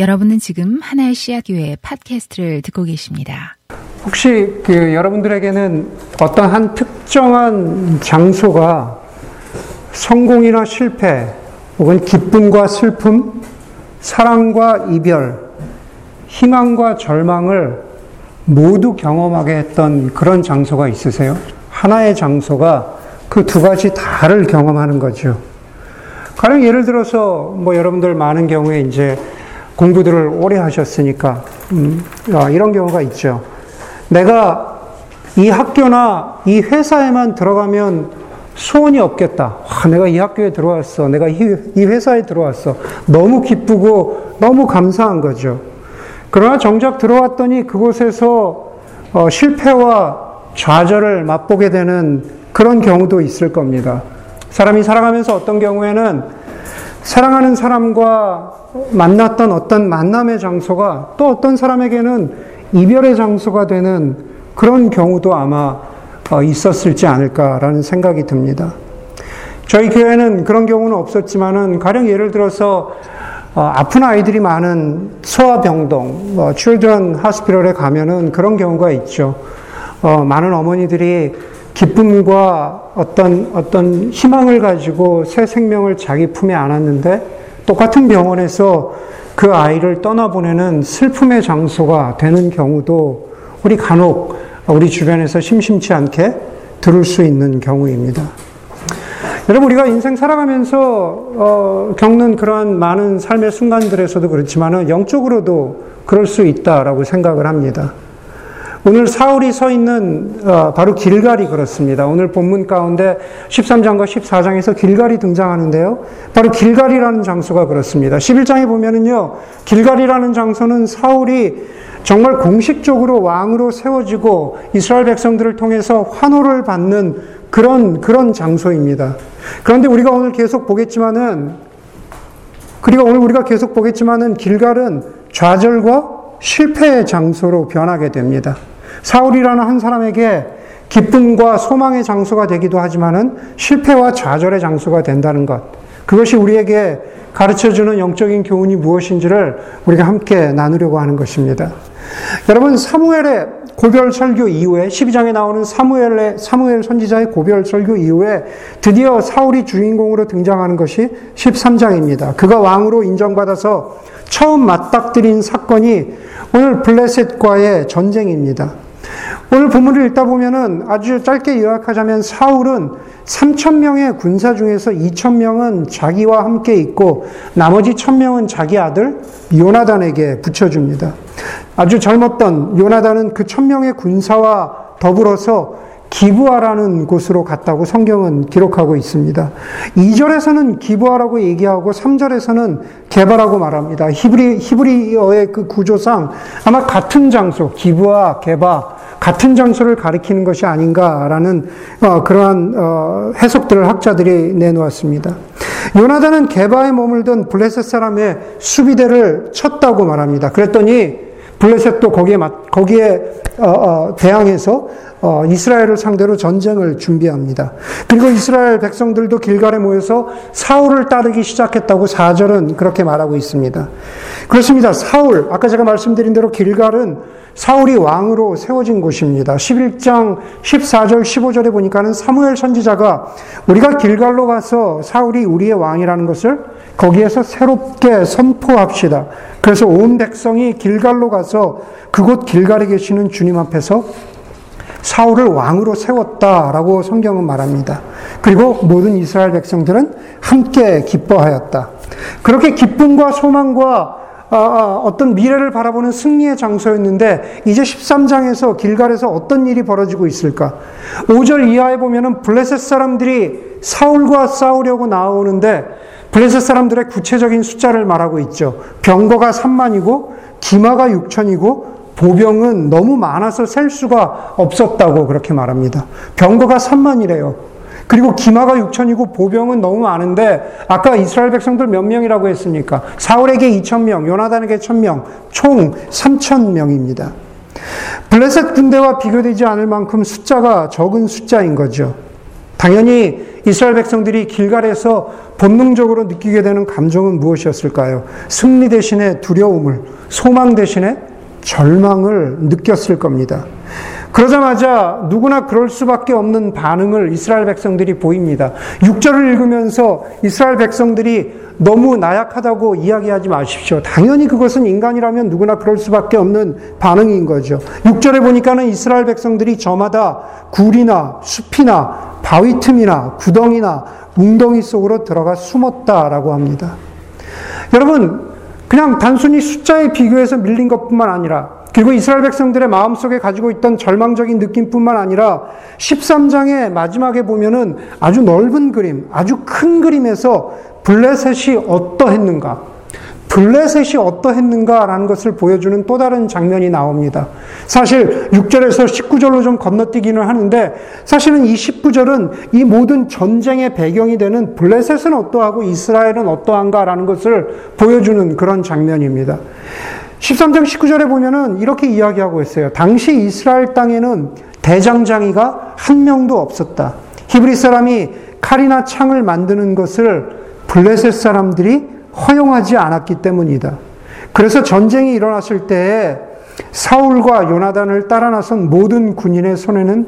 여러분은 지금 하나의 씨앗교회 팟캐스트를 듣고 계십니다. 혹시 그 여러분들에게는 어떤 한 특정한 장소가 성공이나 실패, 혹은 기쁨과 슬픔, 사랑과 이별, 희망과 절망을 모두 경험하게 했던 그런 장소가 있으세요? 하나의 장소가 그 두 가지 다를 경험하는 거죠. 가령 예를 들어서 뭐 여러분들 많은 경우에 이제 공부들을 오래 하셨으니까 음, 아, 이런 경우가 있죠. 내가 이 학교나 이 회사에만 들어가면 소원이 없겠다. 와, 내가 이 학교에 들어왔어. 내가 이, 이 회사에 들어왔어. 너무 기쁘고 너무 감사한 거죠. 그러나 정작 들어왔더니 그곳에서 어, 실패와 좌절을 맛보게 되는 그런 경우도 있을 겁니다. 사람이 살아가면서 어떤 경우에는 사랑하는 사람과 만났던 어떤 만남의 장소가 또 어떤 사람에게는 이별의 장소가 되는 그런 경우도 아마 어, 있었을지 않을까라는 생각이 듭니다. 저희 교회는 그런 경우는 없었지만은 가령 예를 들어서 어, 아픈 아이들이 많은 소아병동, 어, 칠드런 하스피럴에 가면은 그런 경우가 있죠. 많은 어머니들이 기쁨과 어떤 어떤 희망을 가지고 새 생명을 자기 품에 안았는데 똑같은 병원에서 그 아이를 떠나보내는 슬픔의 장소가 되는 경우도 우리 간혹 우리 주변에서 심심치 않게 들을 수 있는 경우입니다. 여러분, 우리가 인생 살아가면서 어, 겪는 그러한 많은 삶의 순간들에서도 그렇지만 영적으로도 그럴 수 있다라고 생각을 합니다. 오늘 사울이 서 있는 어, 바로 길갈이 그렇습니다. 오늘 본문 가운데 13장과 14장에서 길갈이 등장하는데요. 바로 길갈이라는 장소가 그렇습니다. 11장에 보면은요. 길갈이라는 장소는 사울이 정말 공식적으로 왕으로 세워지고 이스라엘 백성들을 통해서 환호를 받는 그런 그런 장소입니다. 그런데 우리가 오늘 계속 보겠지만은 그리고 오늘 우리가 계속 보겠지만은 길갈은 좌절과 실패의 장소로 변하게 됩니다. 사울이라는 한 사람에게 기쁨과 소망의 장소가 되기도 하지만은 실패와 좌절의 장소가 된다는 것. 그것이 우리에게 가르쳐 주는 영적인 교훈이 무엇인지를 우리가 함께 나누려고 하는 것입니다. 여러분, 사무엘의 고별 설교 이후에 12장에 나오는 사무엘의 사무엘 선지자의 고별 설교 이후에 드디어 사울이 주인공으로 등장하는 것이 13장입니다. 그가 왕으로 인정받아서 처음 맞닥뜨린 사건이 오늘 블레셋과의 전쟁입니다. 오늘 본문을 읽다 보면은 아주 짧게 요약하자면 사울은 3천 명의 군사 중에서 2천 명은 자기와 함께 있고 나머지 1천 명은 자기 아들 요나단에게 붙여줍니다. 아주 젊었던 요나단은 그천 명의 군사와 더불어서 기부하라는 곳으로 갔다고 성경은 기록하고 있습니다. 2절에서는 기부하라고 얘기하고 3절에서는 개발하고 말합니다. 히브리, 히브리어의 그 구조상 아마 같은 장소, 기부와 개바, 같은 장소를 가리키는 것이 아닌가라는 어, 그러한 어, 해석들을 학자들이 내놓았습니다. 요나단은 개바에 머물던 블레셋 사람의 수비대를 쳤다고 말합니다. 그랬더니 블레셋도 거기에 거기에 어, 어, 대항해서 어, 이스라엘을 상대로 전쟁을 준비합니다. 그리고 이스라엘 백성들도 길갈에 모여서 사울을 따르기 시작했다고 4절은 그렇게 말하고 있습니다. 그렇습니다. 사울, 아까 제가 말씀드린 대로 길갈은 사울이 왕으로 세워진 곳입니다. 11장 14절 15절에 보니까는 사무엘 선지자가 우리가 길갈로 가서 사울이 우리의 왕이라는 것을 거기에서 새롭게 선포합시다. 그래서 온 백성이 길갈로 가서 그곳 길갈에 계시는 주님 앞에서 사울을 왕으로 세웠다라고 성경은 말합니다. 그리고 모든 이스라엘 백성들은 함께 기뻐하였다. 그렇게 기쁨과 소망과 아, 아, 어떤 미래를 바라보는 승리의 장소였는데 이제 13장에서 길갈에서 어떤 일이 벌어지고 있을까? 5절 이하에 보면은 블레셋 사람들이 사울과 싸우려고 나오는데 블레셋 사람들의 구체적인 숫자를 말하고 있죠. 병거가 3만이고 기마가 6천이고 보병은 너무 많아서 셀 수가 없었다고 그렇게 말합니다. 병거가 3만이래요. 그리고 기마가 6천이고 보병은 너무 많은데 아까 이스라엘 백성들 몇 명이라고 했습니까? 사울에게 2천 명, 요나단에게 1천 명, 총 3천 명입니다. 블레셋 군대와 비교되지 않을 만큼 숫자가 적은 숫자인 거죠. 당연히 이스라엘 백성들이 길갈에서 본능적으로 느끼게 되는 감정은 무엇이었을까요? 승리 대신에 두려움을, 소망 대신에 절망을 느꼈을 겁니다. 그러자마자 누구나 그럴 수밖에 없는 반응을 이스라엘 백성들이 보입니다. 6절을 읽으면서 이스라엘 백성들이 너무 나약하다고 이야기하지 마십시오. 당연히 그것은 인간이라면 누구나 그럴 수밖에 없는 반응인 거죠. 6절에 보니까는 이스라엘 백성들이 저마다 굴이나 숲이나 바위 틈이나 구덩이나 웅덩이 속으로 들어가 숨었다라고 합니다. 여러분, 그냥 단순히 숫자에 비교해서 밀린 것뿐만 아니라 그리고 이스라엘 백성들의 마음속에 가지고 있던 절망적인 느낌뿐만 아니라 13장의 마지막에 보면은 아주 넓은 그림, 아주 큰 그림에서 블레셋이 어떠했는가, 블레셋이 어떠했는가라는 것을 보여주는 또 다른 장면이 나옵니다. 사실 6절에서 19절로 좀 건너뛰기는 하는데 사실은 이 19절은 이 모든 전쟁의 배경이 되는 블레셋은 어떠하고 이스라엘은 어떠한가라는 것을 보여주는 그런 장면입니다. 13장 19절에 보면은 이렇게 이야기하고 있어요. 당시 이스라엘 땅에는 대장장이가 한 명도 없었다. 히브리 사람이 칼이나 창을 만드는 것을 블레셋 사람들이 허용하지 않았기 때문이다. 그래서 전쟁이 일어났을 때에 사울과 요나단을 따라 나선 모든 군인의 손에는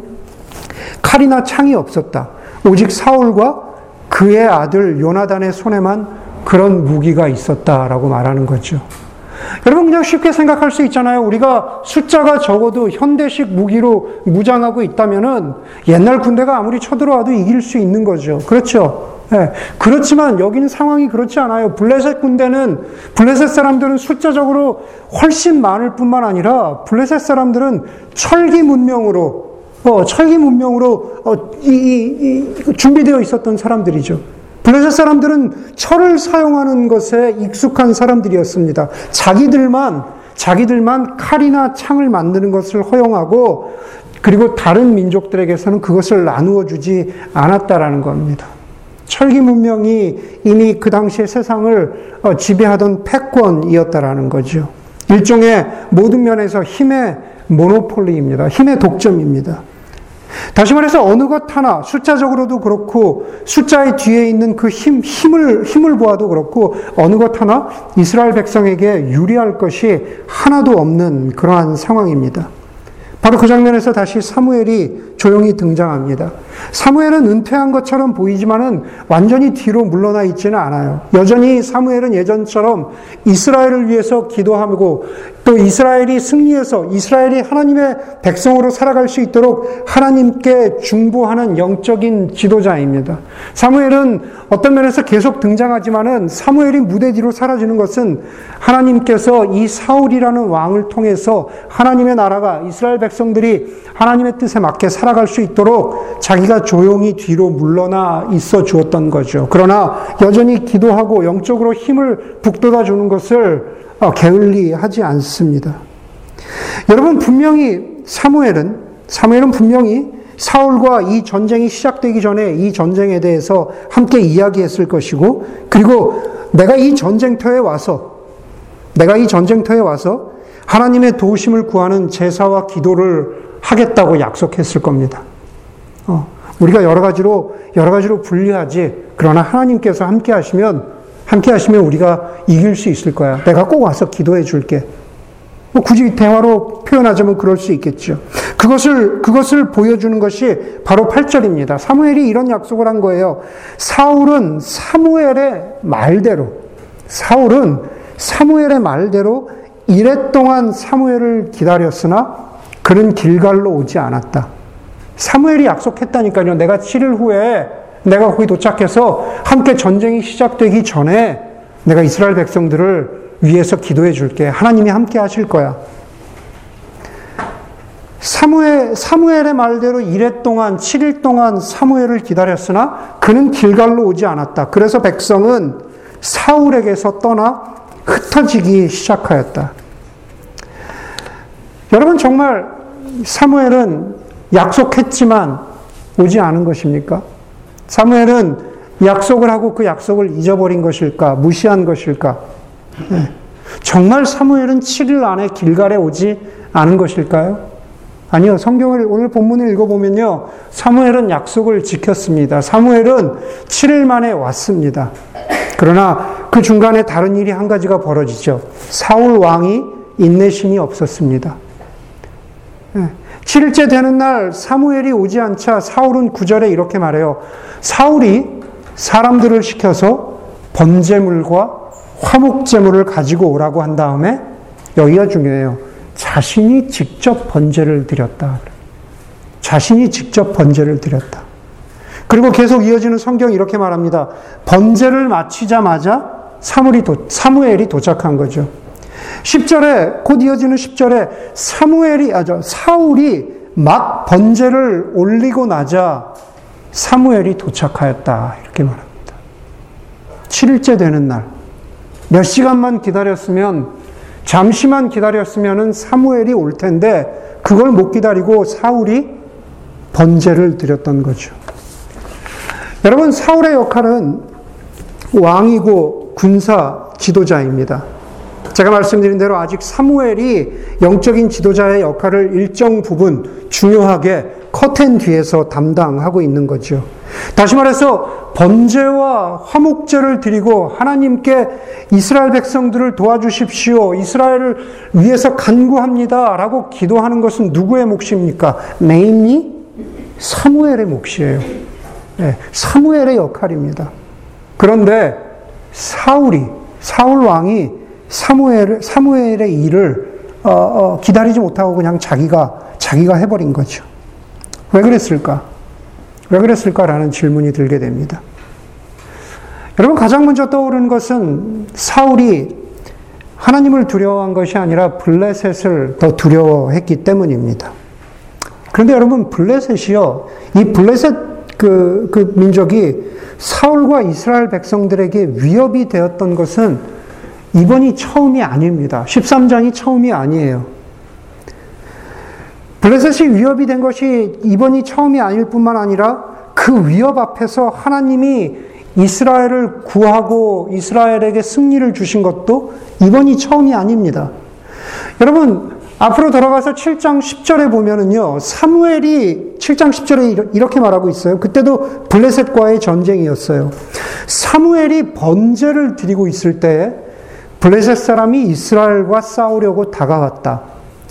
칼이나 창이 없었다. 오직 사울과 그의 아들 요나단의 손에만 그런 무기가 있었다라고 말하는 거죠. 여러분 그냥 쉽게 생각할 수 있잖아요. 우리가 숫자가 적어도 현대식 무기로 무장하고 있다면은 옛날 군대가 아무리 쳐들어와도 이길 수 있는 거죠. 그렇죠? 네. 그렇지만 여기는 상황이 그렇지 않아요. 블레셋 군대는 블레셋 사람들은 숫자적으로 훨씬 많을 뿐만 아니라 블레셋 사람들은 철기 문명으로 어, 철기 문명으로 어, 이, 이, 이, 준비되어 있었던 사람들이죠. 블레셋 사람들은 철을 사용하는 것에 익숙한 사람들이었습니다. 자기들만 자기들만 칼이나 창을 만드는 것을 허용하고 그리고 다른 민족들에게서는 그것을 나누어 주지 않았다라는 겁니다. 철기 문명이 이미 그 당시의 세상을 어, 지배하던 패권이었다라는 거죠. 일종의 모든 면에서 힘의 모노폴리입니다. 힘의 독점입니다. 다시 말해서 어느 것 하나 숫자적으로도 그렇고 숫자의 뒤에 있는 그 힘, 힘을 힘을 보아도 그렇고 어느 것 하나 이스라엘 백성에게 유리할 것이 하나도 없는 그러한 상황입니다. 바로 그 장면에서 다시 사무엘이 조용히 등장합니다. 사무엘은 은퇴한 것처럼 보이지만은 완전히 뒤로 물러나 있지는 않아요. 여전히 사무엘은 예전처럼 이스라엘을 위해서 기도하고 또 이스라엘이 승리해서 이스라엘이 하나님의 백성으로 살아갈 수 있도록 하나님께 중보하는 영적인 지도자입니다. 사무엘은 어떤 면에서 계속 등장하지만은 사무엘이 무대 뒤로 사라지는 것은 하나님께서 이 사울이라는 왕을 통해서 하나님의 나라가 이스라엘 백성들이 하나님의 뜻에 맞게 살아 갈 수 있도록 자기가 조용히 뒤로 물러나 있어 주었던 거죠. 그러나 여전히 기도하고 영적으로 힘을 북돋아 주는 것을 어, 게을리 하지 않습니다. 여러분 분명히 사무엘은 사무엘은 분명히 사울과 이 전쟁이 시작되기 전에 이 전쟁에 대해서 함께 이야기했을 것이고 그리고 내가 이 전쟁터에 와서 내가 이 전쟁터에 와서 하나님의 도우심을 구하는 제사와 기도를 하겠다고 약속했을 겁니다. 어, 우리가 여러 가지로 여러 가지로 불리하지. 그러나 하나님께서 함께 하시면 함께 하시면 우리가 이길 수 있을 거야. 내가 꼭 와서 기도해 줄게. 뭐 굳이 대화로 표현하자면 그럴 수 있겠죠. 그것을 그것을 보여주는 것이 바로 8절입니다. 사무엘이 이런 약속을 한 거예요. 사울은 사무엘의 말대로 사울은 사무엘의 말대로 이래 동안 사무엘을 기다렸으나 그는 길갈로 오지 않았다. 사무엘이 약속했다니까요. 내가 7일 후에 내가 거기 도착해서 함께 전쟁이 시작되기 전에 내가 이스라엘 백성들을 위해서 기도해 줄게. 하나님이 함께 하실 거야. 사무엘, 사무엘의 말대로 이래 동안, 7일 동안 사무엘을 기다렸으나 그는 길갈로 오지 않았다. 그래서 백성은 사울에게서 떠나 흩어지기 시작하였다. 여러분 정말 사무엘은 약속했지만 오지 않은 것입니까? 사무엘은 약속을 하고 그 약속을 잊어버린 것일까? 무시한 것일까? 네. 정말 사무엘은 7일 안에 길갈에 오지 않은 것일까요? 아니요. 성경을 오늘 본문을 읽어보면요. 사무엘은 약속을 지켰습니다. 사무엘은 7일 만에 왔습니다. 그러나 그 중간에 다른 일이 한 가지가 벌어지죠. 사울 왕이 인내심이 없었습니다. 7일째 되는 날 사무엘이 오지 않자 사울은 구절에 이렇게 말해요. 사울이 사람들을 시켜서 번제물과 화목제물을 가지고 오라고 한 다음에 여기가 중요해요. 자신이 직접 번제를 드렸다. 자신이 직접 번제를 드렸다. 그리고 계속 이어지는 성경이 이렇게 말합니다. 번제를 마치자마자 사무엘이 도착한 거죠. 10절에, 곧 이어지는 10절에 사무엘이, 아, 저, 사울이 막 번제를 올리고 나자 사무엘이 도착하였다. 이렇게 말합니다. 7일째 되는 날. 몇 시간만 기다렸으면, 잠시만 기다렸으면 사무엘이 올 텐데, 그걸 못 기다리고 사울이 번제를 드렸던 거죠. 여러분, 사울의 역할은 왕이고 군사 지도자입니다. 제가 말씀드린 대로 아직 사무엘이 영적인 지도자의 역할을 일정 부분 중요하게 커튼 뒤에서 담당하고 있는 거죠. 다시 말해서 번제와 화목제를 드리고 하나님께 이스라엘 백성들을 도와주십시오. 이스라엘을 위해서 간구합니다. 라고 기도하는 것은 누구의 몫입니까? 메인이 사무엘의 몫이에요. 네, 사무엘의 역할입니다. 그런데 사울이, 사울 왕이 사무엘, 사무엘의 일을 어, 어, 기다리지 못하고 그냥 자기가 자기가 해버린 거죠. 왜 그랬을까? 왜 그랬을까라는 질문이 들게 됩니다. 여러분 가장 먼저 떠오르는 것은 사울이 하나님을 두려워한 것이 아니라 블레셋을 더 두려워했기 때문입니다. 그런데 여러분 블레셋이요, 이 블레셋 그, 그 민족이 사울과 이스라엘 백성들에게 위협이 되었던 것은 이번이 처음이 아닙니다. 13장이 처음이 아니에요. 블레셋이 위협이 된 것이 이번이 처음이 아닐 뿐만 아니라 그 위협 앞에서 하나님이 이스라엘을 구하고 이스라엘에게 승리를 주신 것도 이번이 처음이 아닙니다. 여러분, 앞으로 돌아가서 7장 10절에 보면은요, 사무엘이 7장 10절에 이렇게 말하고 있어요. 그때도 블레셋과의 전쟁이었어요. 사무엘이 번제를 드리고 있을 때 블레셋 사람이 이스라엘과 싸우려고 다가왔다.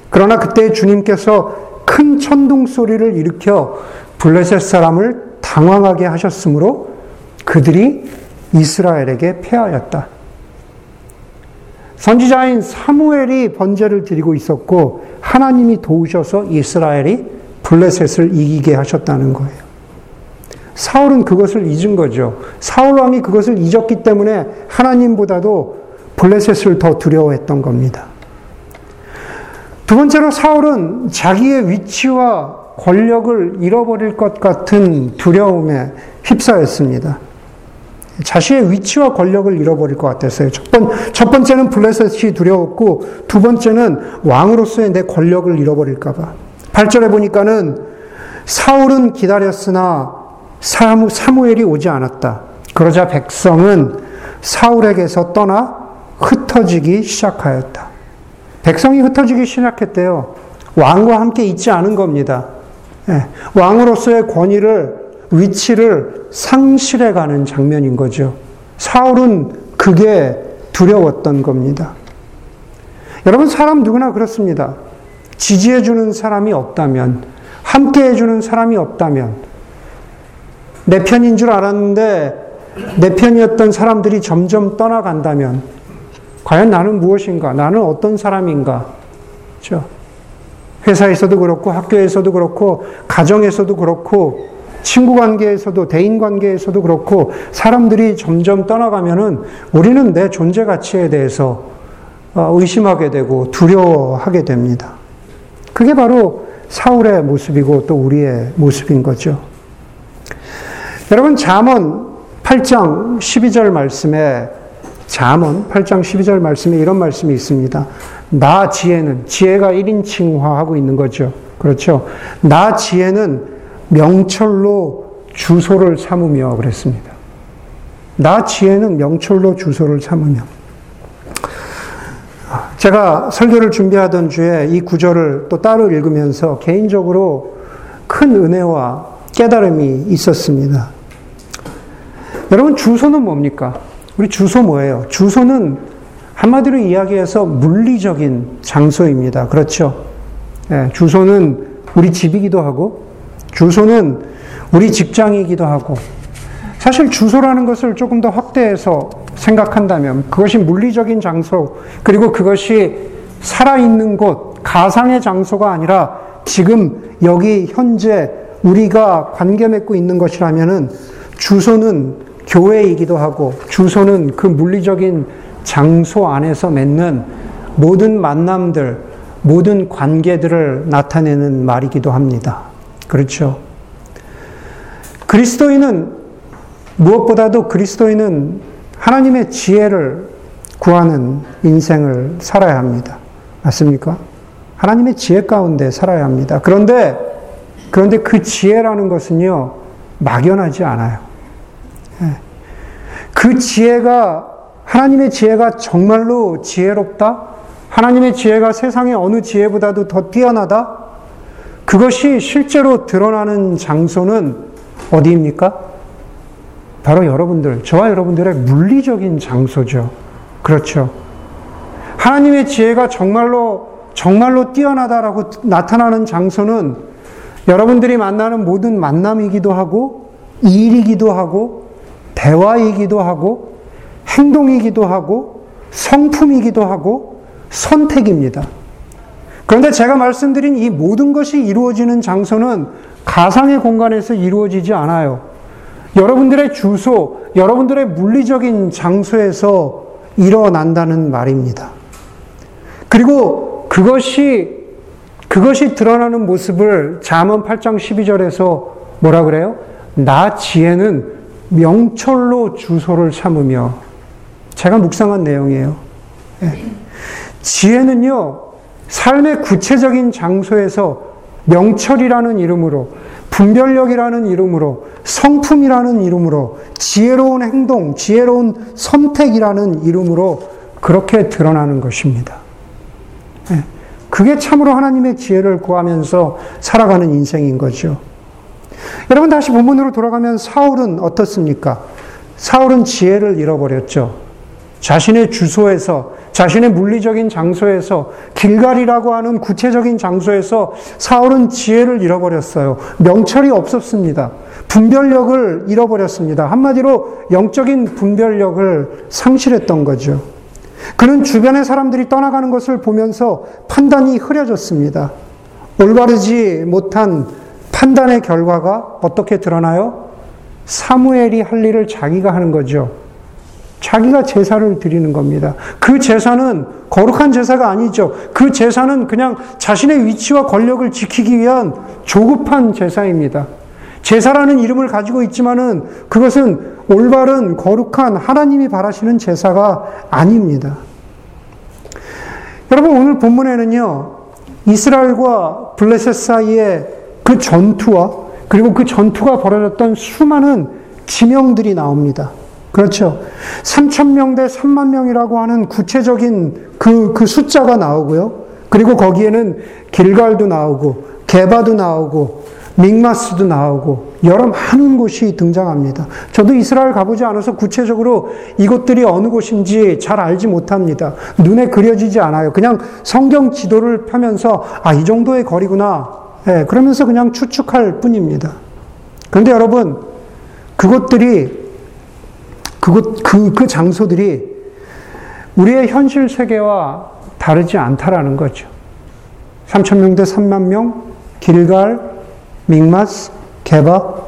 그러나 그때 주님께서 큰 천둥 소리를 일으켜 블레셋 사람을 당황하게 하셨으므로 그들이 이스라엘에게 패하였다. 선지자인 사무엘이 번제를 드리고 있었고 하나님이 도우셔서 이스라엘이 블레셋을 이기게 하셨다는 거예요. 사울은 그것을 잊은 거죠. 사울 왕이 그것을 잊었기 때문에 하나님보다도 블레셋을 더 두려워했던 겁니다. 두 번째로 사울은 자기의 위치와 권력을 잃어버릴 것 같은 두려움에 휩싸였습니다. 자신의 위치와 권력을 잃어버릴 것 같았어요. 첫, 번, 첫 번째는 블레셋이 두려웠고, 두 번째는 왕으로서의 내 권력을 잃어버릴까봐. 8절에 보니까는 사울은 기다렸으나 사무, 사무엘이 오지 않았다. 그러자 백성은 사울에게서 떠나 흩어지기 시작하였다. 백성이 흩어지기 시작했대요. 왕과 함께 있지 않은 겁니다. 예, 왕으로서의 권위를, 위치를 상실해 가는 장면인 거죠. 사울은 그게 두려웠던 겁니다. 여러분, 사람 누구나 그렇습니다. 지지해주는 사람이 없다면, 함께 해주는 사람이 없다면, 내 편인 줄 알았는데, 내 편이었던 사람들이 점점 떠나간다면, 과연 나는 무엇인가? 나는 어떤 사람인가? 그렇죠? 회사에서도 그렇고, 학교에서도 그렇고, 가정에서도 그렇고, 친구 관계에서도, 대인 관계에서도 그렇고, 사람들이 점점 떠나가면은 우리는 내 존재 가치에 대해서 어, 의심하게 되고 두려워하게 됩니다. 그게 바로 사울의 모습이고 또 우리의 모습인 거죠. 여러분, 잠언 8장 12절 말씀에 잠언 8장 12절 말씀에 이런 말씀이 있습니다. 나 지혜는 지혜가 1인칭화하고 있는 거죠. 그렇죠. 나 지혜는 명철로 주소를 삼으며 그랬습니다. 나 지혜는 명철로 주소를 삼으며 제가 설교를 준비하던 주에 이 구절을 또 따로 읽으면서 개인적으로 큰 은혜와 깨달음이 있었습니다. 여러분, 주소는 뭡니까? 우리 주소 뭐예요? 주소는 한마디로 이야기해서 물리적인 장소입니다. 그렇죠? 네, 주소는 우리 집이기도 하고, 주소는 우리 직장이기도 하고, 사실 주소라는 것을 조금 더 확대해서 생각한다면 그것이 물리적인 장소, 그리고 그것이 살아있는 곳, 가상의 장소가 아니라 지금 여기 현재 우리가 관계 맺고 있는 것이라면은 주소는 교회이기도 하고 주소는 그 물리적인 장소 안에서 맺는 모든 만남들, 모든 관계들을 나타내는 말이기도 합니다. 그렇죠. 그리스도인은 무엇보다도 그리스도인은 하나님의 지혜를 구하는 인생을 살아야 합니다. 맞습니까? 하나님의 지혜 가운데 살아야 합니다. 그런데, 그런데 그 지혜라는 것은요, 막연하지 않아요. 예. 그 지혜가, 하나님의 지혜가 정말로 지혜롭다? 하나님의 지혜가 세상의 어느 지혜보다도 더 뛰어나다? 그것이 실제로 드러나는 장소는 어디입니까? 바로 여러분들, 저와 여러분들의 물리적인 장소죠. 그렇죠. 하나님의 지혜가 정말로, 정말로 뛰어나다라고 나타나는 장소는 여러분들이 만나는 모든 만남이기도 하고, 일이기도 하고, 대화이기도 하고, 행동이기도 하고, 성품이기도 하고, 선택입니다. 그런데 제가 말씀드린 이 모든 것이 이루어지는 장소는 가상의 공간에서 이루어지지 않아요. 여러분들의 주소, 여러분들의 물리적인 장소에서 일어난다는 말입니다. 그리고 그것이 그것이 드러나는 모습을 잠언 8장 12절에서 뭐라 그래요? 나 지혜는 명철로 주소를 삼으며 제가 묵상한 내용이에요. 예. 지혜는요, 삶의 구체적인 장소에서 명철이라는 이름으로 분별력이라는 이름으로 성품이라는 이름으로 지혜로운 행동, 지혜로운 선택이라는 이름으로 그렇게 드러나는 것입니다. 예, 그게 참으로 하나님의 지혜를 구하면서 살아가는 인생인 거죠. 여러분 다시 본문으로 돌아가면 사울은 어떻습니까? 사울은 지혜를 잃어버렸죠. 자신의 주소에서 자신의 물리적인 장소에서 길갈이라고 하는 구체적인 장소에서 사울은 지혜를 잃어버렸어요. 명철이 없었습니다. 분별력을 잃어버렸습니다. 한마디로 영적인 분별력을 상실했던 거죠. 그는 주변의 사람들이 떠나가는 것을 보면서 판단이 흐려졌습니다. 올바르지 못한 판단의 결과가 어떻게 드러나요? 사무엘이 할 일을 자기가 하는 거죠. 자기가 제사를 드리는 겁니다. 그 제사는 거룩한 제사가 아니죠. 그 제사는 그냥 자신의 위치와 권력을 지키기 위한 조급한 제사입니다. 제사라는 이름을 가지고 있지만은 그것은 올바른 거룩한 하나님이 바라시는 제사가 아닙니다. 여러분 오늘 본문에는요. 이스라엘과 블레셋 사이의 그 전투와 그리고 그 전투가 벌어졌던 수많은 지명들이 나옵니다. 그렇죠. 3천명 대 3만 명이라고 하는 구체적인 그, 그 숫자가 나오고요. 그리고 거기에는 길갈도 나오고, 개바도 나오고, 믹마스도 나오고, 여러 많은 곳이 등장합니다. 저도 이스라엘 가보지 않아서 구체적으로 이곳들이 어느 곳인지 잘 알지 못합니다. 눈에 그려지지 않아요. 그냥 성경 지도를 펴면서, 아, 이 정도의 거리구나. 네, 그러면서 그냥 추측할 뿐입니다. 그런데 여러분, 그것들이 그곳, 그, 그 장소들이 우리의 현실 세계와 다르지 않다라는 거죠. 3천명 대 3만 명, 길갈, 믹마스, 개바.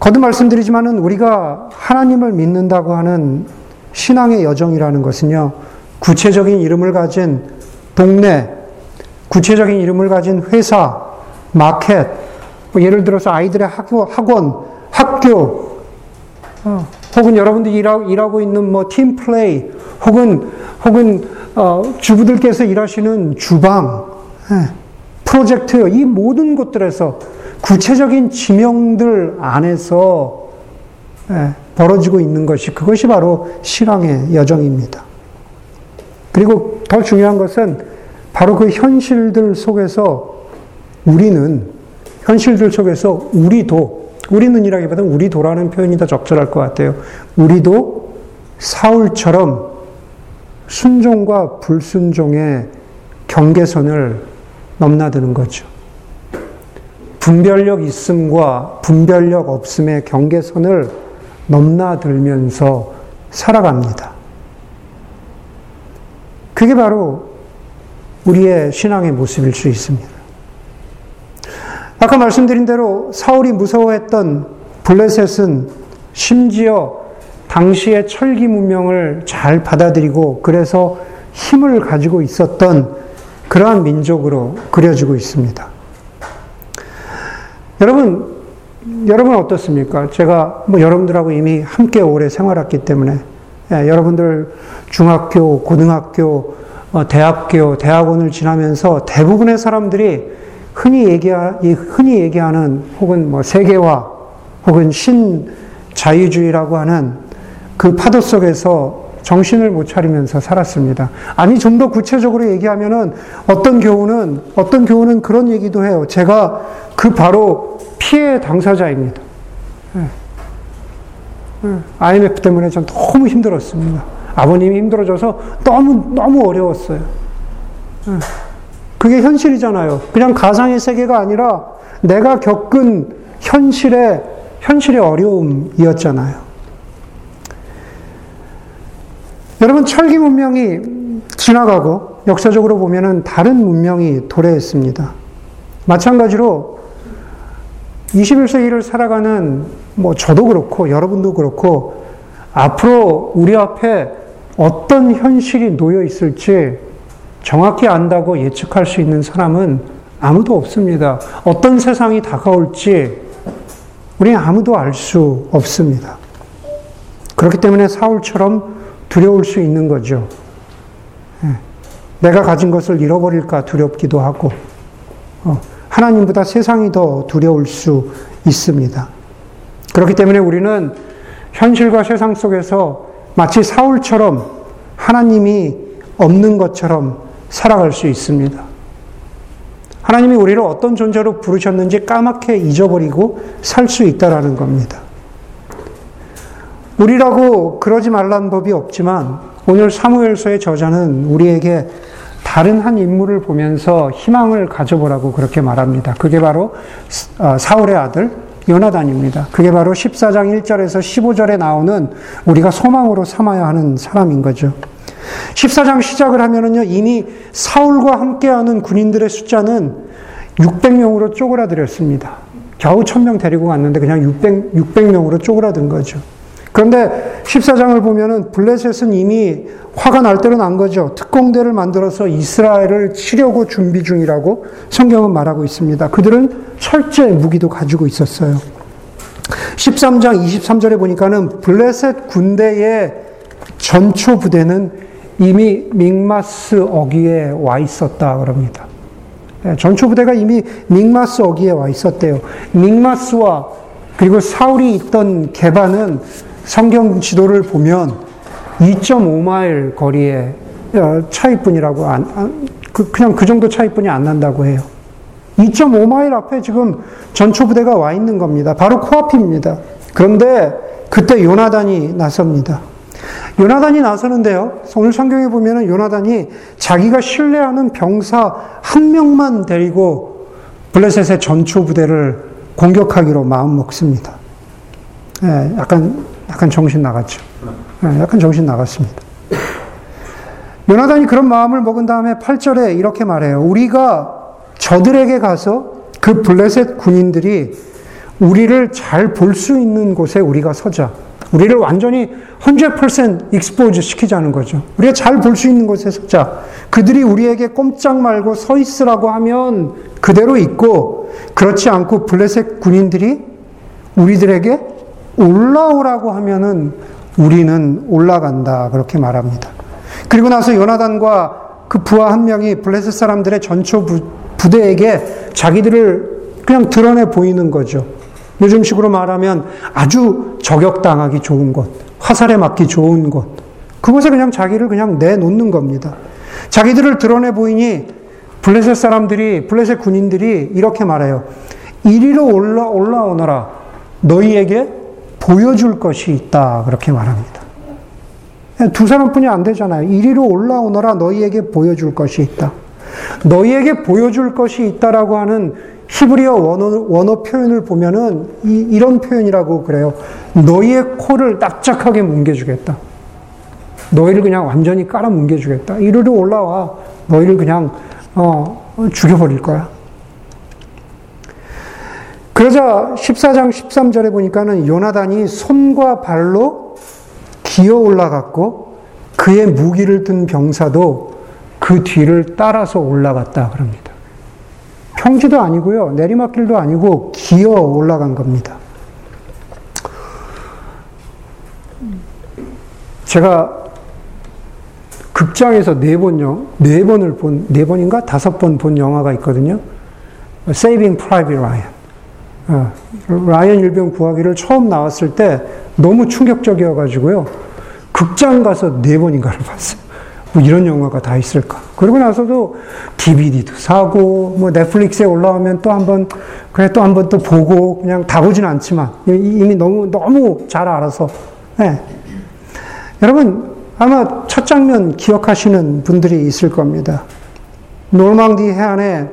거듭 말씀드리지만은 우리가 하나님을 믿는다고 하는 신앙의 여정이라는 것은요, 구체적인 이름을 가진 동네, 구체적인 이름을 가진 회사, 마켓, 뭐 예를 들어서 아이들의 학원, 학교, 어, 혹은 여러분들이 일하고, 일하고 있는 뭐 팀플레이, 혹은, 혹은, 어, 주부들께서 일하시는 주방, 예, 프로젝트, 이 모든 곳들에서 구체적인 지명들 안에서 예, 벌어지고 있는 것이 그것이 바로 신앙의 여정입니다. 그리고 더 중요한 것은 바로 그 현실들 속에서 우리는 현실들 속에서 우리도 우리는이라기보다는 우리도라는 표현이 더 적절할 것 같아요. 우리도 사울처럼 순종과 불순종의 경계선을 넘나드는 거죠. 분별력 있음과 분별력 없음의 경계선을 넘나들면서 살아갑니다. 그게 바로 우리의 신앙의 모습일 수 있습니다. 아까 말씀드린 대로 사울이 무서워했던 블레셋은 심지어 당시의 철기 문명을 잘 받아들이고 그래서 힘을 가지고 있었던 그러한 민족으로 그려지고 있습니다. 여러분, 여러분 어떻습니까? 제가 뭐 여러분들하고 이미 함께 오래 생활했기 때문에 예, 여러분들 중학교, 고등학교, 어, 대학교, 대학원을 지나면서 대부분의 사람들이 흔히 얘기하, 흔히 얘기하는 혹은 뭐 세계화 혹은 신 자유주의라고 하는 그 파도 속에서 정신을 못 차리면서 살았습니다. 아니, 좀 더 구체적으로 얘기하면은 어떤 교우는, 어떤 교우는 그런 얘기도 해요. 제가 그 바로 피해 당사자입니다. IMF 예. 예. 때문에 전 너무 힘들었습니다. 아버님이 힘들어져서 너무, 너무 어려웠어요. 예. 그게 현실이잖아요. 그냥 가상의 세계가 아니라 내가 겪은 현실의, 현실의 어려움이었잖아요. 여러분, 철기 문명이 지나가고 역사적으로 보면은 다른 문명이 도래했습니다. 마찬가지로 21세기를 살아가는 뭐 저도 그렇고 여러분도 그렇고 앞으로 우리 앞에 어떤 현실이 놓여 있을지 정확히 안다고 예측할 수 있는 사람은 아무도 없습니다. 어떤 세상이 다가올지 우리 아무도 알 수 없습니다. 그렇기 때문에 사울처럼 두려울 수 있는 거죠. 예. 내가 가진 것을 잃어버릴까 두렵기도 하고, 어, 하나님보다 세상이 더 두려울 수 있습니다. 그렇기 때문에 우리는 현실과 세상 속에서 마치 사울처럼 하나님이 없는 것처럼 살아갈 수 있습니다. 하나님이 우리를 어떤 존재로 부르셨는지 까맣게 잊어버리고 살 수 있다라는 겁니다. 우리라고 그러지 말라는 법이 없지만 오늘 사무엘서의 저자는 우리에게 다른 한 인물을 보면서 희망을 가져보라고 그렇게 말합니다. 그게 바로 어, 사울의 아들 요나단입니다. 그게 바로 14장 1절에서 15절에 나오는 우리가 소망으로 삼아야 하는 사람인 거죠. 14장 시작을 하면은요, 이미 사울과 함께하는 군인들의 숫자는 600명으로 쪼그라들었습니다. 겨우 1000명 데리고 갔는데 그냥 600, 600명으로 쪼그라든 거죠. 그런데 14장을 보면은 블레셋은 이미 화가 날 대로 난 거죠. 특공대를 만들어서 이스라엘을 치려고 준비 중이라고 성경은 말하고 있습니다. 그들은 철제 무기도 가지고 있었어요. 13장 23절에 보니까는 블레셋 군대의 전초 부대는 이미 믹마스 어귀에 와 있었다 그럽니다. 예, 전초 부대가 이미 믹마스 어귀에 와 있었대요. 믹마스와 그리고 사울이 있던 개바는 성경 지도를 보면 2.5마일 거리의 어, 차이뿐이라고 안, 그, 그냥 그 정도 차이뿐이 안 난다고 해요. 2.5마일 앞에 지금 전초부대가 와 있는 겁니다. 바로 코앞입니다. 그런데 그때 요나단이 나섭니다. 요나단이 나서는데요. 오늘 성경에 보면은 요나단이 자기가 신뢰하는 병사 한 명만 데리고 블레셋의 전초 부대를 공격하기로 마음 먹습니다. 예, 약간 약간 정신 나갔죠. 네, 약간 정신 나갔습니다. 요나단이 그런 마음을 먹은 다음에 8절에 이렇게 말해요. 우리가 저들에게 가서 그 블레셋 군인들이 우리를 잘 볼 수 있는 곳에 우리가 서자. 우리를 완전히 100% 익스포즈 시키자는 거죠. 우리가 잘 볼 수 있는 곳에 서자. 그들이 우리에게 꼼짝 말고 서 있으라고 하면 그대로 있고, 그렇지 않고 블레셋 군인들이 우리들에게 올라오라고 하면은 우리는 올라간다. 그렇게 말합니다. 그리고 나서 요나단과 그 부하 한 명이 블레셋 사람들의 전초 부, 대에게 자기들을 그냥 드러내 보이는 거죠. 요즘식으로 말하면 아주 저격당하기 좋은 곳, 화살에 맞기 좋은 곳. 그곳에 그냥 자기를 그냥 내놓는 겁니다. 자기들을 드러내 보이니 블레셋 사람들이, 블레셋 군인들이 이렇게 말해요. 이리로 올라, 올라오너라. 너희에게 보여줄 것이 있다. 그렇게 말합니다. 두 사람뿐이 안 되잖아요. 이리로 올라오너라. 너희에게 보여줄 것이 있다. 너희에게 보여줄 것이 있다라고 하는 히브리어 원어, 원어 표현을 보면은 이, 런 표현이라고 그래요. 너희의 코를 납작하게 뭉개주겠다. 너희를 그냥 완전히 깔아 뭉개주겠다. 이리로 올라와. 너희를 그냥 어, 죽여버릴 거야. 그러자 14장 13절에 보니까는 요나단이 손과 발로 기어 올라갔고 그의 무기를 든 병사도 그 뒤를 따라서 올라갔다 그럽니다. 평지도 아니고요. 내리막길도 아니고 기어 올라간 겁니다. 제가 극장에서 네 번, 네 번을 본, 네 번인가? 다섯 번 본 영화가 있거든요. Saving Private Ryan. 어, 라이언 일병 구하기를 처음 나왔을 때 너무 충격적이어가지고요. 극장 가서 네 번인가를 봤어요. 뭐 이런 영화가 다 있을까. 그리고 나서도 DVD도 사고, 뭐 넷플릭스에 올라오면 또 한 번, 그래 또 한 번 또 보고, 그냥 다 보진 않지만, 이미 너무, 너무 잘 알아서. 네. 여러분, 아마 첫 장면 기억하시는 분들이 있을 겁니다. 노르망디 해안에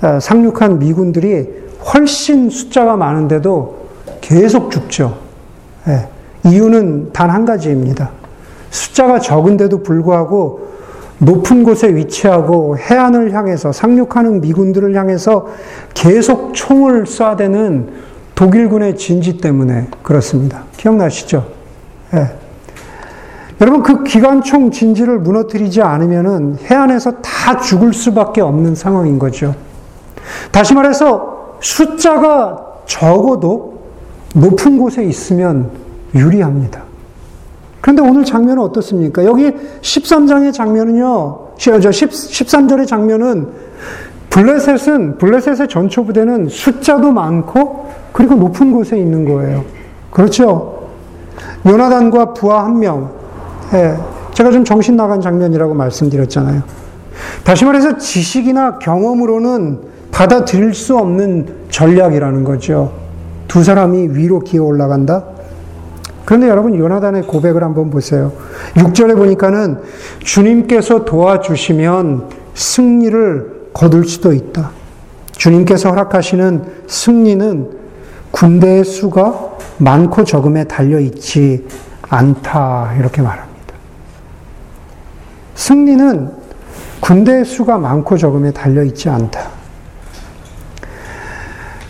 어, 상륙한 미군들이 훨씬 숫자가 많은데도 계속 죽죠. 네. 이유는 단 한 가지입니다. 숫자가 적은데도 불구하고 높은 곳에 위치하고 해안을 향해서 상륙하는 미군들을 향해서 계속 총을 쏴대는 독일군의 진지 때문에 그렇습니다. 기억나시죠? 네. 여러분 그 기관총 진지를 무너뜨리지 않으면은 해안에서 다 죽을 수밖에 없는 상황인 거죠. 다시 말해서 숫자가 적어도 높은 곳에 있으면 유리합니다. 그런데 오늘 장면은 어떻습니까? 여기 13장의 장면은요, 저 13절의 장면은 블레셋은, 블레셋의 전초부대는 숫자도 많고, 그리고 높은 곳에 있는 거예요. 그렇죠? 요나단과 부하 한 명, 예, 제가 좀 정신 나간 장면이라고 말씀드렸잖아요. 다시 말해서 지식이나 경험으로는 받아들일 수 없는 전략이라는 거죠. 두 사람이 위로 기어 올라간다? 그런데 여러분, 요나단의 고백을 한번 보세요. 6절에 보니까는 주님께서 도와주시면 승리를 거둘 수도 있다. 주님께서 허락하시는 승리는 군대의 수가 많고 적음에 달려있지 않다. 이렇게 말합니다. 승리는 군대 수가 많고 적음에 달려 있지 않다.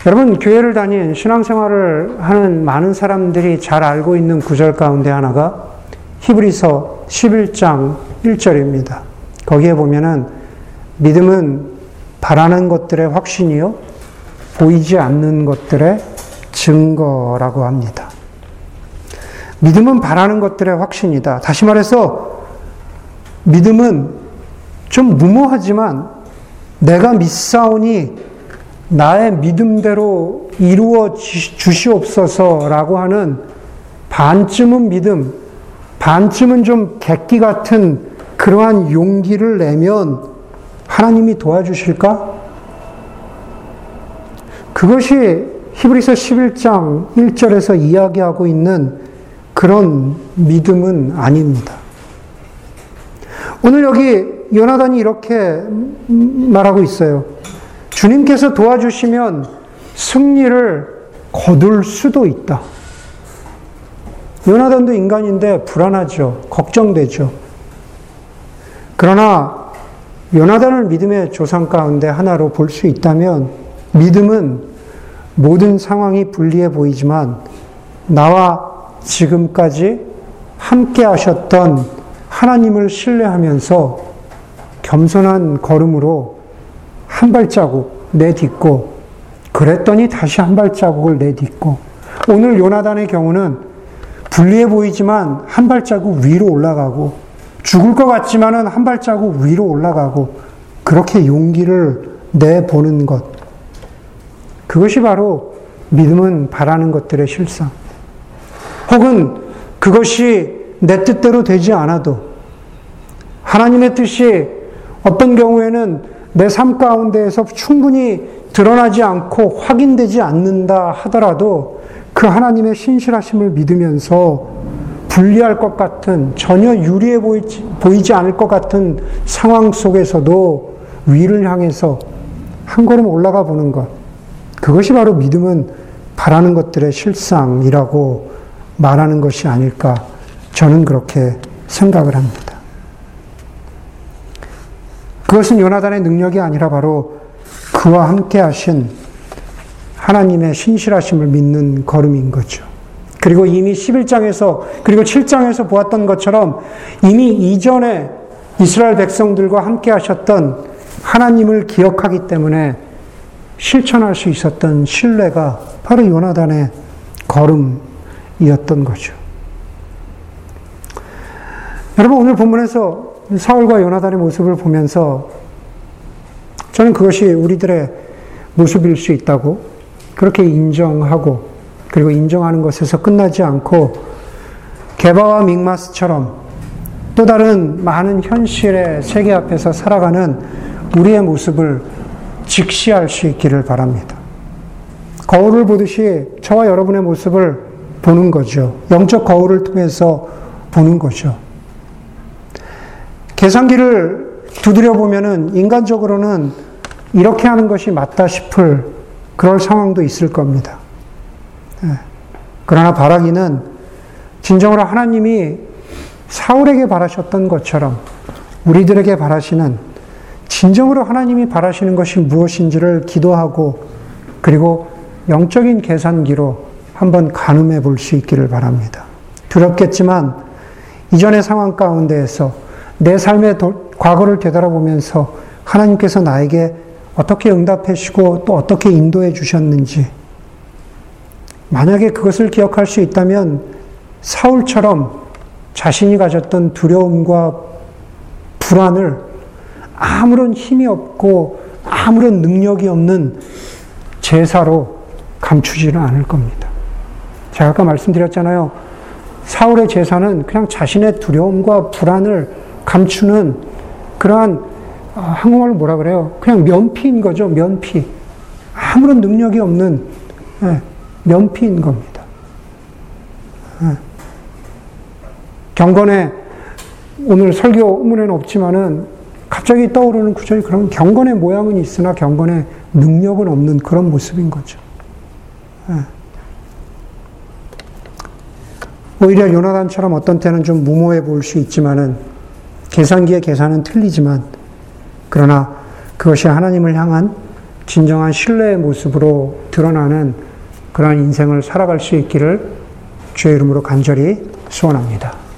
여러분, 교회를 다닌 신앙생활을 하는 많은 사람들이 잘 알고 있는 구절 가운데 하나가 히브리서 11장 1절입니다. 거기에 보면은 믿음은 바라는 것들의 확신이요, 보이지 않는 것들의 증거라고 합니다. 믿음은 바라는 것들의 확신이다. 다시 말해서 믿음은 좀 무모하지만 내가 믿사오니 나의 믿음대로 이루어 주시옵소서라고 하는 반쯤은 믿음, 반쯤은 좀 객기 같은 그러한 용기를 내면 하나님이 도와주실까? 그것이 히브리서 11장 1절에서 이야기하고 있는 그런 믿음은 아닙니다. 오늘 여기 요나단이 이렇게 말하고 있어요. 주님께서 도와주시면 승리를 거둘 수도 있다. 요나단도 인간인데 불안하죠. 걱정되죠. 그러나 요나단을 믿음의 조상 가운데 하나로 볼 수 있다면 믿음은 모든 상황이 불리해 보이지만 나와 지금까지 함께 하셨던 하나님을 신뢰하면서 겸손한 걸음으로 한 발자국 내딛고 그랬더니 다시 한 발자국을 내딛고 오늘 요나단의 경우는 불리해 보이지만 한 발자국 위로 올라가고 죽을 것 같지만은 한 발자국 위로 올라가고 그렇게 용기를 내보는 것. 그것이 바로 믿음은 바라는 것들의 실상. 혹은 그것이 내 뜻대로 되지 않아도 하나님의 뜻이 어떤 경우에는 내 삶 가운데에서 충분히 드러나지 않고 확인되지 않는다 하더라도 그 하나님의 신실하심을 믿으면서 불리할 것 같은 전혀 유리해 보이지, 보이지 않을 것 같은 상황 속에서도 위를 향해서 한 걸음 올라가 보는 것. 그것이 바로 믿음은 바라는 것들의 실상이라고 말하는 것이 아닐까. 저는 그렇게 생각을 합니다. 그것은 요나단의 능력이 아니라 바로 그와 함께 하신 하나님의 신실하심을 믿는 걸음인 거죠. 그리고 이미 11장에서 그리고 7장에서 보았던 것처럼 이미 이전에 이스라엘 백성들과 함께 하셨던 하나님을 기억하기 때문에 실천할 수 있었던 신뢰가 바로 요나단의 걸음이었던 거죠. 여러분 오늘 본문에서 사울과 요나단의 모습을 보면서 저는 그것이 우리들의 모습일 수 있다고 그렇게 인정하고 그리고 인정하는 것에서 끝나지 않고 개바와 믹마스처럼 또 다른 많은 현실의 세계 앞에서 살아가는 우리의 모습을 직시할 수 있기를 바랍니다. 거울을 보듯이 저와 여러분의 모습을 보는 거죠. 영적 거울을 통해서 보는 거죠. 계산기를 두드려 보면은 인간적으로는 이렇게 하는 것이 맞다 싶을 그럴 상황도 있을 겁니다. 예. 그러나 바라기는 진정으로 하나님이 사울에게 바라셨던 것처럼 우리들에게 바라시는 진정으로 하나님이 바라시는 것이 무엇인지를 기도하고 그리고 영적인 계산기로 한번 가늠해 볼 수 있기를 바랍니다. 두렵겠지만 이전의 상황 가운데에서 내 삶의 도, 과거를 되돌아보면서 하나님께서 나에게 어떻게 응답해 주시고 또 어떻게 인도해 주셨는지 만약에 그것을 기억할 수 있다면 사울처럼 자신이 가졌던 두려움과 불안을 아무런 힘이 없고 아무런 능력이 없는 제사로 감추지는 않을 겁니다. 제가 아까 말씀드렸잖아요. 사울의 제사는 그냥 자신의 두려움과 불안을 감추는 그러한 아, 한국말로 뭐라 그래요? 그냥 면피인 거죠. 면피. 아무런 능력이 없는 예, 면피인 겁니다. 예. 경건의 오늘 설교 문에는 없지만은 갑자기 떠오르는 구절이 그런 경건의 모양은 있으나 경건의 능력은 없는 그런 모습인 거죠. 예. 오히려 요나단처럼 어떤 때는 좀 무모해 보일 수 있지만은 계산기의 계산은 틀리지만 그러나 그것이 하나님을 향한 진정한 신뢰의 모습으로 드러나는 그러한 인생을 살아갈 수 있기를 주의 이름으로 간절히 소원합니다.